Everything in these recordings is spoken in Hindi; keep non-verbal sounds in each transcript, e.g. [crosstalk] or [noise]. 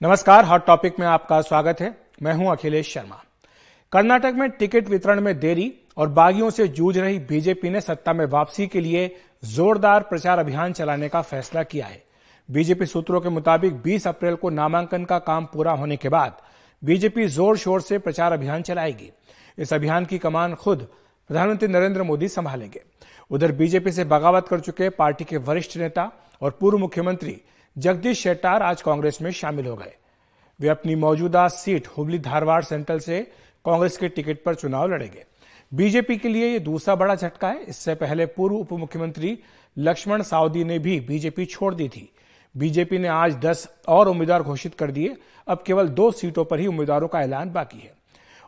नमस्कार हॉट टॉपिक में आपका स्वागत है। मैं हूँ अखिलेश शर्मा। कर्नाटक में टिकट वितरण में देरी और बागियों से जूझ रही बीजेपी ने सत्ता में वापसी के लिए जोरदार प्रचार अभियान चलाने का फैसला किया है। बीजेपी सूत्रों के मुताबिक 20 अप्रैल को नामांकन का काम पूरा होने के बाद बीजेपी ज़ोर शोर से प्रचार अभियान चलाएगी। इस अभियान की कमान खुद प्रधानमंत्री नरेंद्र मोदी संभालेंगे। उधर बीजेपी से बगावत कर चुके पार्टी के वरिष्ठ नेता और पूर्व मुख्यमंत्री जगदीश शेट्टार आज कांग्रेस में शामिल हो गए। वे अपनी मौजूदा सीट हुबली धारवाड़ सेंट्रल से कांग्रेस के टिकट पर चुनाव लड़ेंगे। बीजेपी के लिए यह दूसरा बड़ा झटका है। इससे पहले पूर्व उप मुख्यमंत्री लक्ष्मण सावदी ने भी बीजेपी छोड़ दी थी। बीजेपी ने आज 10 और उम्मीदवार घोषित कर दिए। अब केवल दो सीटों पर ही उम्मीदवारों का ऐलान बाकी है।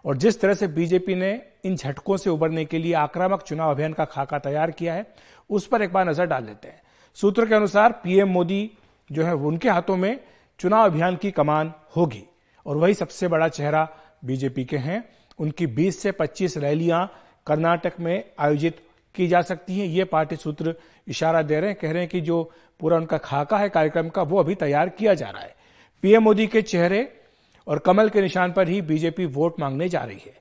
और जिस तरह से बीजेपी ने इन झटकों से उबरने के लिए आक्रामक चुनाव अभियान का खाका तैयार किया है, उस पर एक बार नज़र डाल लेते हैं। सूत्र के अनुसार पीएम मोदी जो है उनके हाथों में चुनाव अभियान की कमान होगी। और वही सबसे बड़ा चेहरा बीजेपी के हैं। उनकी 20 से 25 रैलियाँ कर्नाटक में आयोजित की जा सकती हैं। ये पार्टी सूत्र इशारा दे रहे हैं। कह रहे हैं कि जो पूरा उनका खाका है कार्यक्रम का, वो अभी तैयार किया जा रहा है। पीएम मोदी के चेहरे और कमल के निशान पर ही बीजेपी वोट मांगने जा रही है।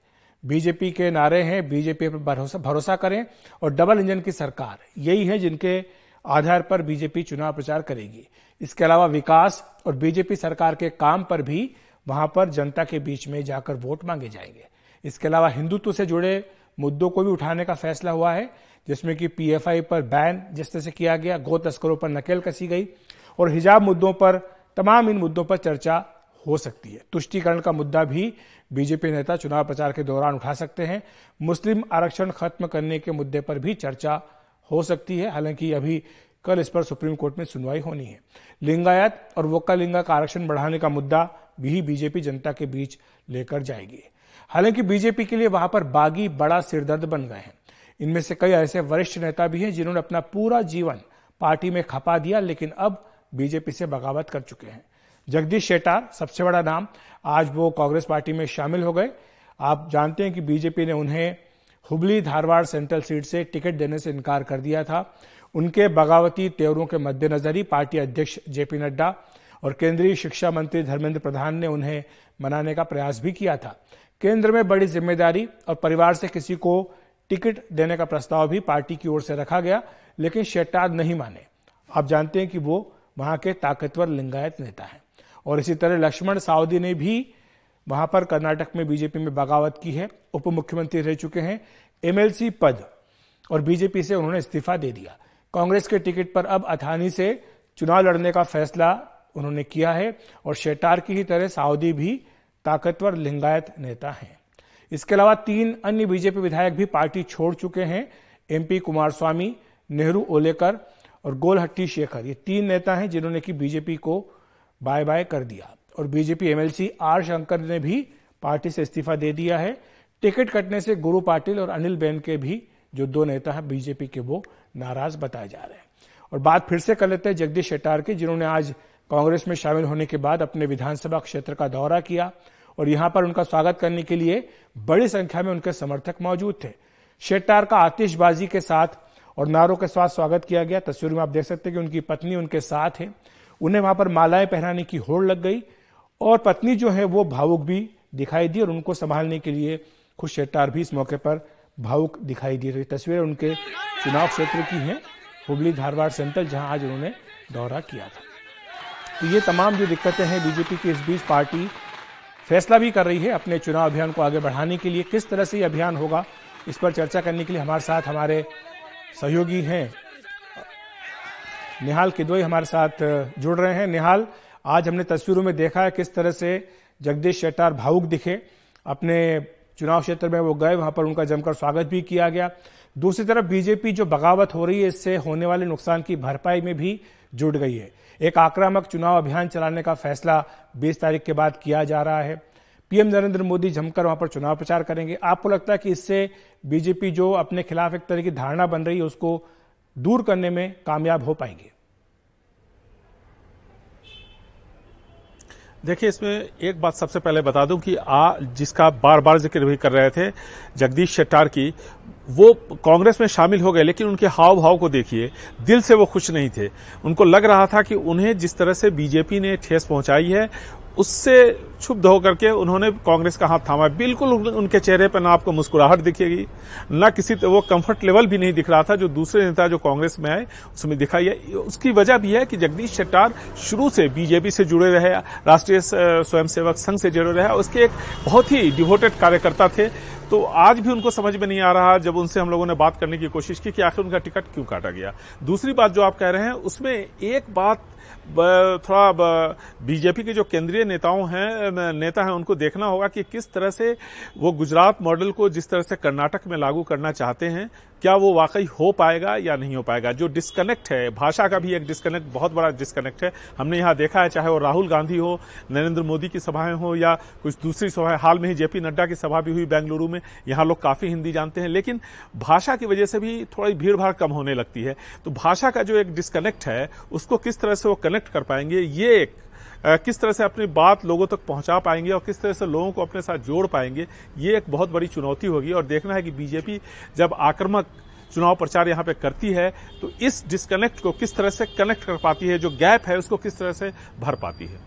बीजेपी के नारे हैं। बीजेपी पर भरोसा भरोसा करें। और डबल इंजन की सरकार, यही है जिनके आधार पर बीजेपी चुनाव प्रचार करेगी। इसके अलावा विकास और बीजेपी सरकार के काम पर भी वहाँ पर जनता के बीच में जाकर वोट मांगे जाएँगे। इसके अलावा हिंदुत्व से जुड़े मुद्दों को भी उठाने का फैसला हुआ है, जिसमें कि पीएफआई पर बैन जिस तरह से किया गया गो तस्करों पर नकेल कसी गई और हिजाब मुद्दों पर, तमाम इन मुद्दों पर चर्चा हो सकती है। तुष्टीकरण का मुद्दा भी बीजेपी नेता चुनाव प्रचार के दौरान उठा सकते हैं। मुस्लिम आरक्षण खत्म करने के मुद्दे पर भी चर्चा हो सकती है, हालाँकि अभी कल इस पर सुप्रीम कोर्ट में सुनवाई होनी है। लिंगायत और वोक्का लिंगा का आरक्षण बढ़ाने का मुद्दा भी बीजेपी जनता के बीच लेकर जाएगी। हालाँकि बीजेपी के लिए वहाँ पर बागी बड़ा सिरदर्द बन गए हैं। इनमें से कई ऐसे वरिष्ठ नेता भी हैं जिन्होंने अपना पूरा जीवन पार्टी में खपा दिया, लेकिन अब बीजेपी से बगावत कर चुके हैं। जगदीश शेटार सबसे बड़ा नाम, आज वो कांग्रेस पार्टी में शामिल हो गए। आप जानते हैं कि बीजेपी ने उन्हें हुबली धारवाड़ सेंट्रल सीट से टिकट देने से इनकार कर दिया था। उनके बगावती तेवरों के मद्देनजर ही पार्टी अध्यक्ष जेपी नड्डा और केंद्रीय शिक्षा मंत्री धर्मेंद्र प्रधान ने उन्हें मनाने का प्रयास भी किया था। केंद्र में बड़ी ज़िम्मेदारी और परिवार से किसी को टिकट देने का प्रस्ताव भी पार्टी की ओर से रखा गया, लेकिन शेट्टार नहीं माने। आप जानते हैं कि वो वहाँ के ताकतवर लिंगायत नेता हैं। और इसी तरह लक्ष्मण सावदी ने भी वहाँ पर कर्नाटक में बीजेपी में बगावत की है उप मुख्यमंत्री रह चुके हैं, एमएलसी पद, और बीजेपी से उन्होंने इस्तीफा दे दिया। कांग्रेस के टिकट पर अब अथानी से चुनाव लड़ने का फैसला उन्होंने किया है, और शेटार की ही तरह साउदी भी ताकतवर लिंगायत नेता हैं। इसके अलावा तीन अन्य बीजेपी विधायक भी पार्टी छोड़ चुके हैं, एमपी कुमार स्वामी नेहरू ओलेकर और गोलहट्टी शेखर। ये तीन नेता हैं जिन्होंने की बीजेपी को बाय बाय कर दिया। और बीजेपी एमएलसी आर शंकर ने भी पार्टी से इस्तीफा दे दिया है। टिकट कटने से गुरु पाटिल और अनिल बेन के भी जो दो नेता है, बीजेपी के वो नाराज़ बताए जा रहे हैं। और बात फिर से कर लेते हैं जगदीश शेट्टार की, जिन्होंने आज कांग्रेस में शामिल होने के बाद अपने विधानसभा क्षेत्र का दौरा किया और यहाँ पर उनका स्वागत करने के लिए बड़ी संख्या में उनके समर्थक मौजूद थे। शेट्टार का आतिशबाजी के साथ और नारों के साथ स्वागत किया गया। तस्वीर में आप देख सकते हैं कि उनकी पत्नी उनके साथ है। उन्हें वहाँ पर मालाएँ पहनाने की होड़ लग गई। और पत्नी जो है वो भावुक भी दिखाई दी और उनको संभालने के लिए खुद शेट्टार भी इस मौके पर भावुक दिखाई दी रही। तस्वीरें उनके चुनाव क्षेत्र की हैं, हुबली, धारवाड़, सेंट्रल, जहाँ आज उन्होंने दौरा किया था। तो ये तमाम जो दिक्कतें हैं, बीजेपी की इस बीच पार्टी फैसला भी कर रही है अपने चुनाव अभियान को आगे बढ़ाने के लिए। किस तरह से ये अभियान होगा, इस पर चर्चा करने के लिए हमारे साथ हमारे सहयोगी हैं। निहाल किदोई हमारे साथ जुड़ रहे हैं। निहाल आज हमने तस्वीरों में देखा है किस तरह से जगदीश शेट्टार भावुक दिखे। अपने चुनाव क्षेत्र में वो गए, वहाँ पर उनका जमकर स्वागत भी किया गया। दूसरी तरफ़ बीजेपी जो बगावत हो रही है, इससे होने वाले नुकसान की भरपाई में भी जुट गई है। एक आक्रामक चुनाव अभियान चलाने का फैसला 20 तारीख के बाद किया जा रहा है। पीएम नरेंद्र मोदी जमकर वहाँ पर चुनाव प्रचार करेंगे। आपको लगता है कि इससे बीजेपी जो अपने खिलाफ एक तरह की धारणा बन रही है, उसको दूर करने में कामयाब हो पाएँगे? देखिए, इसमें एक बात सबसे पहले बता दूँ कि आ, जिसका बार बार ज़िक्र भी कर रहे थे जगदीश शेट्टार की, वो कांग्रेस में शामिल हो गए, लेकिन उनके हाव भाव को देखिए, दिल से वो खुश नहीं थे। उनको लग रहा था कि उन्हें जिस तरह से बीजेपी ने ठेस पहुंचाई है उससे क्षुब्ध होकर के उन्होंने कांग्रेस का हाथ थामा। बिल्कुल उनके चेहरे पर ना आपको मुस्कुराहट दिखेगी, ना किसी वो कंफर्ट लेवल भी नहीं दिख रहा था जो दूसरे नेता, जो कांग्रेस में आए, उसमें दिखाई है। उसकी वजह भी है कि जगदीश शेट्टार शुरू से बीजेपी से जुड़े रहे, राष्ट्रीय स्वयंसेवक संघ से जुड़े रहे उसके एक बहुत ही डिवोटेड कार्यकर्ता थे। तो आज भी उनको समझ में नहीं आ रहा जब उनसे हम लोगों ने बात करने की कोशिश की कि आखिर उनका टिकट क्यों काटा गया। दूसरी बात जो आप कह रहे हैं, उसमें एक बात थोड़ा बीजेपी के जो केंद्रीय नेताओं हैं नेता हैं, उनको देखना होगा कि किस तरह से वो गुजरात मॉडल को जिस तरह से कर्नाटक में लागू करना चाहते हैं क्या वो वाकई हो पाएगा या नहीं हो पाएगा? जो डिस्कनेक्ट है, भाषा का भी एक डिस्कनेक्ट बहुत बड़ा डिस्कनेक्ट है। हमने यहाँ देखा है, चाहे वो राहुल गांधी हो, नरेंद्र मोदी की सभाएँ हो, या कुछ दूसरी सभाएँ, हाल में ही जेपी नड्डा की सभा भी हुई बेंगलुरु में, यहाँ लोग काफ़ी हिंदी जानते हैं। लेकिन भाषा की वजह से भी थोड़ी भीड़ भाड़ कम होने लगती है। तो भाषा का जो एक डिस्कनेक्ट है, उसको किस तरह से वो कनेक्ट कर पाएँगे, ये एक किस तरह से अपनी बात लोगों तक पहुँचा पाएँगे और किस तरह से लोगों को अपने साथ जोड़ पाएँगे, ये एक बहुत बड़ी चुनौती होगी। और देखना है कि बीजेपी जब आक्रमक चुनाव प्रचार यहाँ पे करती है तो इस डिस्कनेक्ट को किस तरह से कनेक्ट कर पाती है, जो गैप है, उसको किस तरह से भर पाती है?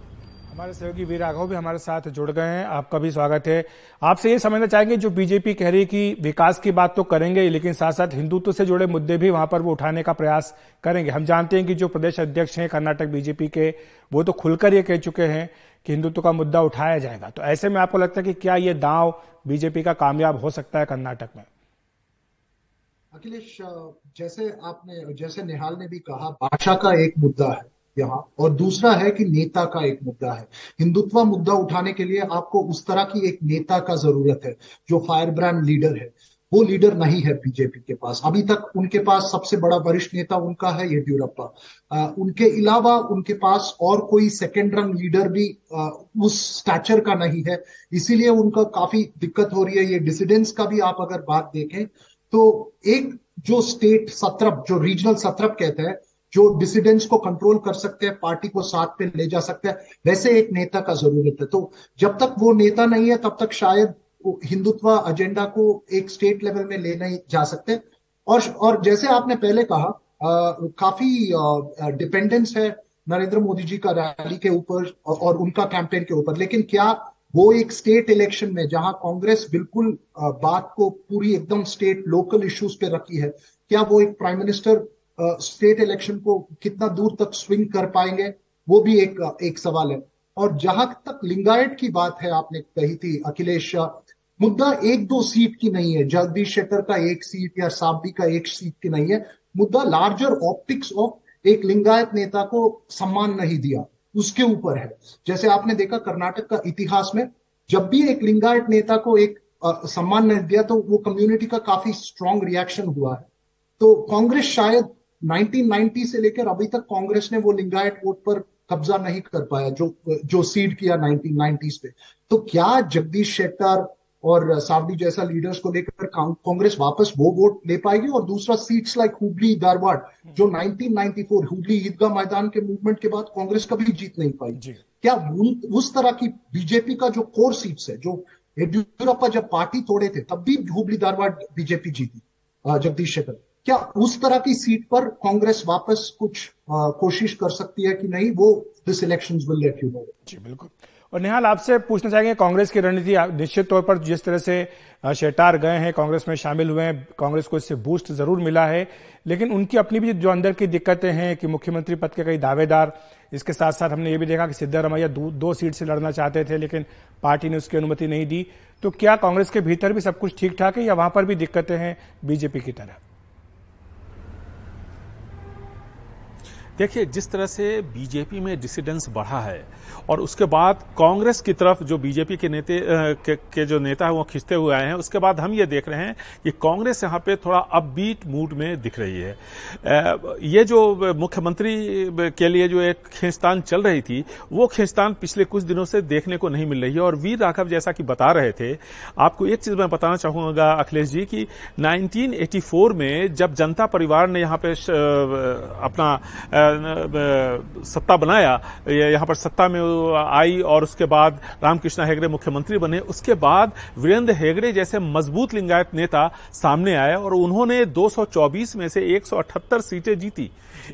हमारे सहयोगी वीर राघव भी हमारे साथ जुड़ गए हैं। आपका भी स्वागत है। आपसे ये समझना चाहेंगे, जो बीजेपी कह रही है कि विकास की बात तो करेंगे, लेकिन साथ साथ हिंदुत्व से जुड़े मुद्दे भी वहाँ पर वो उठाने का प्रयास करेंगे। हम जानते हैं कि जो प्रदेश अध्यक्ष हैं, कर्नाटक बीजेपी के, वो तो खुलकर ये कह चुके हैं कि हिंदुत्व का मुद्दा उठाया जाएगा। तो ऐसे में आपको लगता है कि क्या ये दांव बीजेपी का कामयाब हो सकता है कर्नाटक में? अखिलेश, जैसे आपने, जैसे निहाल ने भी कहा, भाषा का एक मुद्दा है। यहाँ। और दूसरा है कि नेता का एक मुद्दा है। हिंदुत्व मुद्दा उठाने के लिए आपको उस तरह की एक नेता का ज़रूरत है जो फायर ब्रांड लीडर है। वो लीडर नहीं है बीजेपी के पास। अभी तक उनके पास सबसे बड़ा वरिष्ठ नेता उनका है येद्यूरप्पा उनके अलावा उनके पास और कोई सेकेंड रंग लीडर भी आ, उस स्टैचर का नहीं है। इसीलिए उनका काफ़ी दिक्कत हो रही है। ये डिसिडेंस का भी आप अगर बात देखें तो एक जो स्टेट सत्रप जो रीजनल सत्रप कहते हैं जो डिसिडेंट्स को कंट्रोल कर सकते हैं पार्टी को साथ पे ले जा सकते हैं वैसे एक नेता का ज़रूरत है। तो जब तक वो नेता नहीं है तब तक शायद हिंदुत्व एजेंडा को एक स्टेट लेवल में ले नहीं जा सकते। और और जैसे आपने पहले कहा आ, काफ़ी डिपेंडेंस है नरेंद्र मोदी जी का रैली के ऊपर और, और उनका कैंपेन के ऊपर। लेकिन क्या वो एक स्टेट इलेक्शन में जहाँ कांग्रेस बिल्कुल बात को पूरी एकदम स्टेट लोकल इश्यूज़ पे रखी है क्या वो एक प्राइम मिनिस्टर स्टेट इलेक्शन को कितना दूर तक स्विंग कर पाएँगे, वो भी एक एक सवाल है। और जहाँ तक लिंगायत की बात है, आपने कही थी, अखिलेश मुद्दा एक दो सीट की नहीं है। जगदीश शेट्टर का एक सीट या साबी का एक सीट की नहीं है। मुद्दा लार्जर ऑप्टिक्स ऑफ़ एक लिंगायत नेता को सम्मान नहीं दिया, उसके ऊपर है। जैसे आपने देखा, कर्नाटक का इतिहास में जब भी एक लिंगायत नेता को एक सम्मान नहीं दिया तो वो कम्युनिटी का काफ़ी स्ट्रांग रिएक्शन हुआ है। तो कांग्रेस शायद 1990 से लेकर अभी तक कांग्रेस ने वो लिंगायत वोट पर कब्जा नहीं कर पाया जो जो सीड किया 1990s पे। तो क्या जगदीश शेट्टर और सावडी जैसा लीडर्स को लेकर कांग्रेस वापस वो वोट ले पाएगी? और दूसरा सीट्स लाइक हुबली धारवाड़ जो 1994 हुबली ईदगाह मैदान के मूवमेंट के बाद कांग्रेस कभी जीत नहीं पाई। क्या उस तरह की बीजेपी का जो कोर सीट्स है जो येडियुरप्पा जब पार्टी तोड़े थे तब भी हुबली धारवाड़ बीजेपी जीती जगदीश शेट्टर क्या उस तरह की सीट पर कांग्रेस वापस कुछ आ, कोशिश कर सकती है कि नहीं? वो this election will let you know जी बिल्कुल। और निहाल आपसे पूछना चाहेंगे कांग्रेस की रणनीति निश्चित तौर पर जिस तरह से शेटार गए हैं कांग्रेस में शामिल हुए हैं कांग्रेस को इससे बूस्ट ज़रूर मिला है लेकिन उनकी अपनी भी जो अंदर की दिक्कतें हैं कि मुख्यमंत्री पद के कई दावेदार इसके साथ साथ हमने ये भी देखा कि सिद्धारमैया दो, दो सीट से लड़ना चाहते थे लेकिन पार्टी ने उसकी अनुमति नहीं दी। तो क्या कांग्रेस के भीतर भी सब कुछ ठीक ठाक है या वहाँ पर भी दिक्कतें हैं बीजेपी की तरह? देखिए जिस तरह से बीजेपी में डिसिडेंस बढ़ा है और उसके बाद कांग्रेस की तरफ़ जो बीजेपी के नेते के, के जो नेता है वो खिंचते हुए आए हैं। उसके बाद हम ये देख रहे हैं कि कांग्रेस यहाँ पे थोड़ा अपबीट मूड में दिख रही है। ये जो मुख्यमंत्री के लिए जो एक खींचतान चल रही थी वो खींचतान पिछले कुछ दिनों से देखने को नहीं मिल रही है। और वीर राघव जैसा कि बता रहे थे आपको एक चीज़ मैं बताना चाहूँगा अखिलेश जी की नाइनटीन में जब जनता परिवार ने यहाँ पे अपना सत्ता बनाया यहाँ पर सत्ता में आई और उसके बाद रामकृष्ण हेगड़े मुख्यमंत्री बने। उसके बाद वीरेंद्र हेगड़े जैसे मज़बूत लिंगायत नेता सामने आए और उन्होंने 224 में से 178 सीटें जीती।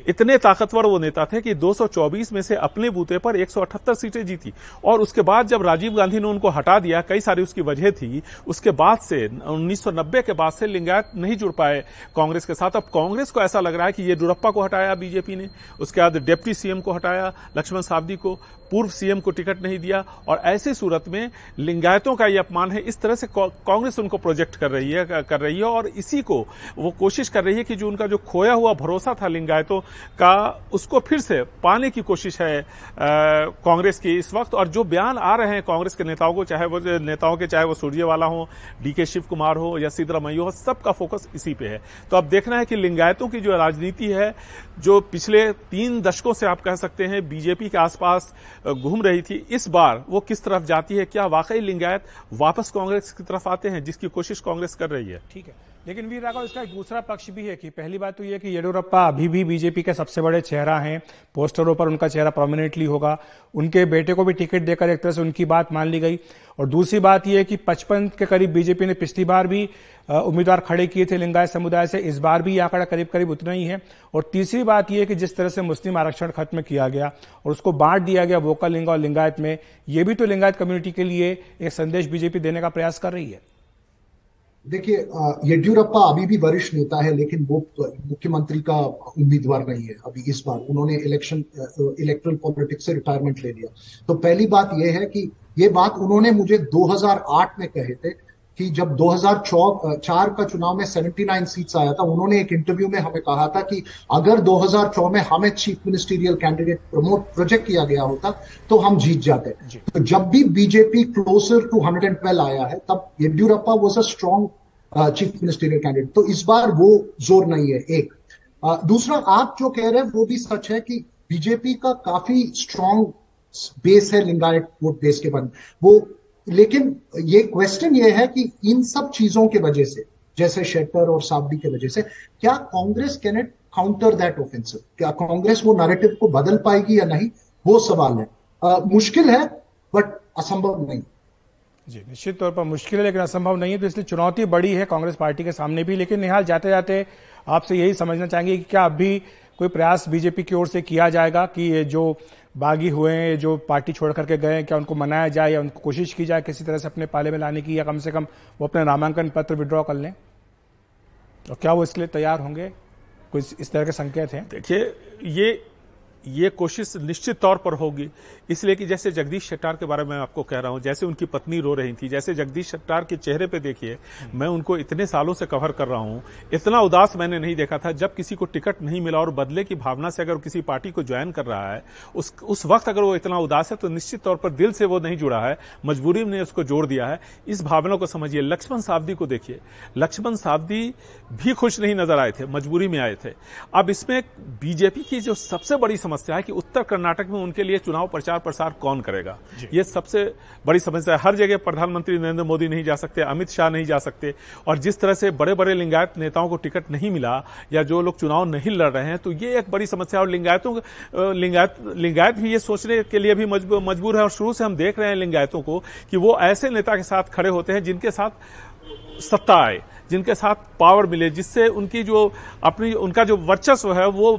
इतने ताकतवर वो नेता थे कि 224 में से अपने बूते पर 178 सीटें जीती। और उसके बाद जब राजीव गांधी ने उनको हटा दिया, कई सारी उसकी वजह थी, उसके बाद से 1990 के बाद से लिंगायत नहीं जुड़ पाए कांग्रेस के साथ। अब कांग्रेस को ऐसा लग रहा है कि ये येडुरप्पा को हटाया बीजेपी ने। उसके बाद डिप्टी सीएम को हटाया लक्ष्मण सावदी को पूर्व सीएम को टिकट नहीं दिया और ऐसी सूरत में लिंगायतों का ये अपमान है। इस तरह से कांग्रेस उनको प्रोजेक्ट कर रही है कर रही है और इसी को वो कोशिश कर रही है कि जो उनका जो खोया हुआ भरोसा था लिंगायतों का, उसको फिर से पाने की कोशिश है कांग्रेस की इस वक्त। और जो बयान आ रहे हैं कांग्रेस के नेताओं को, चाहे वो नेताओं के, चाहे वो सूर्यवाला हो, डीके शिव कुमार हो या सिद्धरामैया हो, सबका फोकस इसी पे है। तो अब देखना है कि लिंगायतों की जो राजनीति है, जो पिछले तीन दशकों से आप कह सकते हैं, बीजेपी के आसपास घूम रही थी। इस बार वो किस तरफ़ जाती है, क्या वाकई लिंगायत वापस कांग्रेस की तरफ़ आते हैं, जिसकी कोशिश कांग्रेस कर रही है? ठीक है। लेकिन वीर राघव, इसका एक दूसरा पक्ष भी है कि पहली बात तो यह कि येडियुरप्पा अभी भी बीजेपी के सबसे बड़े चेहरा हैं। पोस्टरों पर उनका चेहरा प्रोमिनेंटली होगा। उनके बेटे को भी टिकट देकर एक तरह से उनकी बात मान ली गई। और दूसरी बात यह है कि पचपन के करीब बीजेपी ने पिछली बार भी उम्मीदवार खड़े किए थे लिंगायत समुदाय से, इस बार भी यह आंकड़ा करीब करीब उतना ही है। और तीसरी बात यह है कि जिस तरह से मुस्लिम आरक्षण खत्म किया गया और उसको बांट दिया गया वोकल लिंग और लिंगायत में यह भी तो लिंगायत कम्युनिटी के लिए एक संदेश बीजेपी देने का प्रयास कर रही है। देखिए येड्यूरप्पा अभी भी वरिष्ठ नेता है, लेकिन वो मुख्यमंत्री का उम्मीदवार नहीं है अभी इस बार। उन्होंने इलेक्शन इलेक्ट्रल पॉलिटिक्स से रिटायरमेंट ले लिया। तो पहली बात यह है कि ये बात उन्होंने मुझे 2008 में कहे थे कि जब 2004 का चुनाव में 79 सीट्स आया था उन्होंने एक इंटरव्यू में हमें कहा था कि अगर 2004 में हमें chief ministerial candidate promote project किया गया होता तो हम जीत जाते। तो जब भी बीजेपी क्लोजर टू 112 आया है तब Yediyurappa was a strong chief ministerial candidate तो इस बार वो ज़ोर नहीं है एक। uh, दूसरा आप जो कह रहे हैं वो भी सच है कि बीजेपी का काफ़ी स्ट्रांग बेस है लिंगायत वोट बेस के बाद वो लेकिन ये क्वेश्चन ये है कि इन सब चीज़ों के वजह से जैसे शेटर और साबदी के वजह से क्या Congress can it counter that offensive क्या कांग्रेस वो नैरेटिव को बदल पाएगी या नहीं? वो सवाल है। आ, मुश्किल है बट असंभव नहीं। जी निश्चित तौर पर मुश्किल है लेकिन असंभव नहीं है तो इसलिए चुनौती बड़ी है कांग्रेस पार्टी के सामने भी लेकिन निहाल जाते जाते आपसे यही समझना चाहेंगे कि क्या अभी कोई प्रयास बीजेपी की ओर से किया जाएगा कि ये जो बागी हुए हैं जो पार्टी छोड़ करके गए क्या उनको मनाया जाए या उनको कोशिश की जाए किसी तरह से अपने पाले में लाने की या कम से कम वो अपने नामांकन पत्र विड्रॉ कर लें? और क्या वो इसके लिए तैयार होंगे? कुछ इस तरह के संकेत हैं? देखिए, ये ये कोशिश निश्चित तौर पर होगी। इसलिए कि जैसे जगदीश शेट्टार के बारे में आपको कह रहा हूँ, जैसे उनकी पत्नी रो रही थी, जैसे जगदीश शेट्टार के चेहरे पे देखिए, मैं उनको इतने सालों से कवर कर रहा हूँ। इतना उदास मैंने नहीं देखा था, जब किसी को टिकट नहीं मिला और बदले की भावना से अगर किसी पार्टी को ज्वाइन कर रहा है, उस उस वक्त अगर वो इतना उदास है तो निश्चित तौर पर दिल से वो नहीं जुड़ा है। मजबूरी ने उसको जोड़ दिया है। इस भावना को समझिए, लक्ष्मण सावदी को देखिए। लक्ष्मण सावदी भी खुश नहीं नज़र आए थे, मजबूरी में आए थे। अब इसमें बीजेपी की जो सबसे बड़ी समस्या है कि उत्तर कर्नाटक में उनके लिए चुनाव प्रचार प्रसार कौन करेगा? ये सबसे बड़ी समस्या है। हर जगह प्रधानमंत्री नरेंद्र मोदी नहीं जा सकते अमित शाह नहीं जा सकते। और जिस तरह से बड़े बड़े लिंगायत नेताओं को टिकट नहीं मिला या जो लोग चुनाव नहीं लड़ रहे हैं तो ये एक बड़ी समस्या और लिंगायतों लिंगायत लिंगायत भी ये सोचने के लिए भी मजबूर है और शुरू से हम देख रहे हैं लिंगायतों को कि वो ऐसे नेता के साथ खड़े होते हैं जिनके साथ सत्ता आए। जिनके साथ पावर मिले जिससे उनकी जो अपनी उनका जो वर्चस्व है वो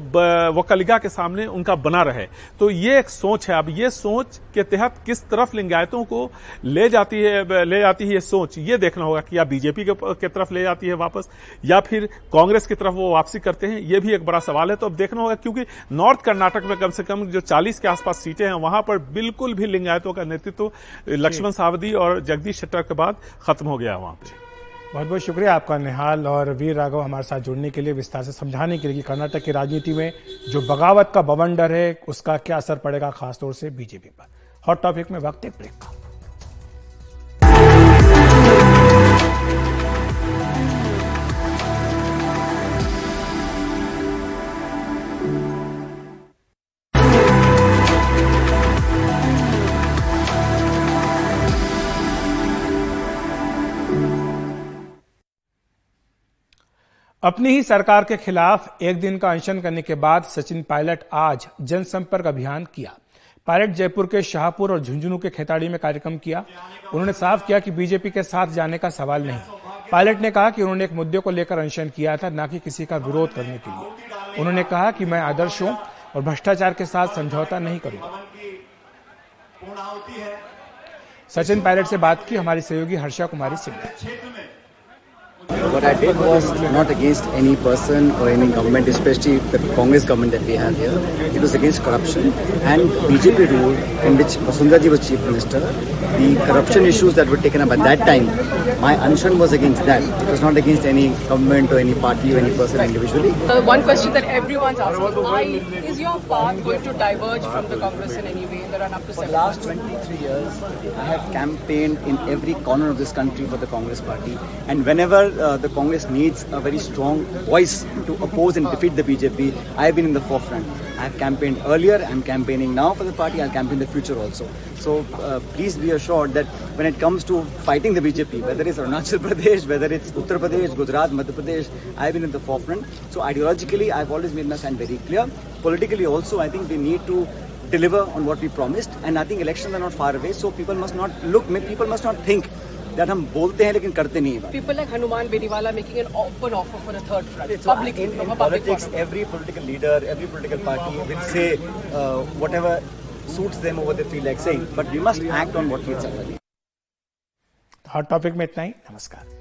वकलिगा के सामने उनका बना रहे। तो ये एक सोच है। अब ये सोच के तहत किस तरफ़ लिंगायतों को ले जाती है ले जाती है ये सोच ये देखना होगा कि या बीजेपी के, तरफ़ ले जाती है वापस या फिर कांग्रेस की तरफ़ वो वापसी करते हैं ये भी एक बड़ा सवाल है। तो अब देखना होगा क्योंकि नॉर्थ कर्नाटक में कम से कम जो चालीस के आसपास सीटें हैं वहाँ पर बिल्कुल भी लिंगायतों का नेतृत्व लक्ष्मण सावदी और जगदीश शेट्टर के बाद खत्म हो गया वहाँ पर बहुत बहुत शुक्रिया आपका, निहाल और वीर राघव हमारे साथ जुड़ने के लिए, विस्तार से समझाने के लिए। कि कर्नाटक की राजनीति में जो बगावत का बवंडर है, उसका क्या असर पड़ेगा खासतौर से बीजेपी पर? हॉट टॉपिक में वक्त एक ब्रेक का। अपनी ही सरकार के खिलाफ एक दिन का अनशन करने के बाद सचिन पायलट आज जनसंपर्क अभियान किया। पायलट जयपुर के शाहपुर और झुंझुनू के खेताड़ी में कार्यक्रम किया। उन्होंने साफ़ किया कि बीजेपी के साथ जाने का सवाल नहीं। पायलट ने कहा कि उन्होंने एक मुद्दे को लेकर अनशन किया था, न कि किसी का विरोध करने के लिए। उन्होंने कहा कि मैं आदर्शों और भ्रष्टाचार के साथ समझौता नहीं करूँगा। सचिन पायलट से बात की, हमारी सहयोगी Harsha Kumari Singh What I did was not against any person or any government, especially the Congress government that we have here. It was against corruption and BJP rule in which Vasundhara was chief minister. The corruption issues that were taken up at that time, my anshan was against that. It was not against any government or any party or any person individually. Uh, one question that everyone's asking, why is your path going to diverge from the Congress in any way For the last 23 years, I have campaigned in every corner of this country for the Congress party. And whenever uh, the Congress needs a very strong voice to oppose and defeat the BJP, I have been in the forefront. I have campaigned earlier, I am campaigning now for the party, I'll campaign in the future also. So uh, please be assured that when it comes to fighting the BJP, whether it's Arunachal [laughs] Pradesh, whether it's Uttar Pradesh, Gujarat, Madhya Pradesh, I have been in the forefront. So ideologically, I've always made my stand very clear. Politically also, I think we need to deliver on what we promised and I think elections are not far away so people must not look people must not think that हम बोलते हैं लेकिन करते नहीं है People like Hanuman Beniwala making an open offer for a third front. It's public, in, in politics, every political leader, every political party will say uh, whatever suits them or what they feel like saying. But we must act on what we say. Hot topic में इतना ही नमस्कार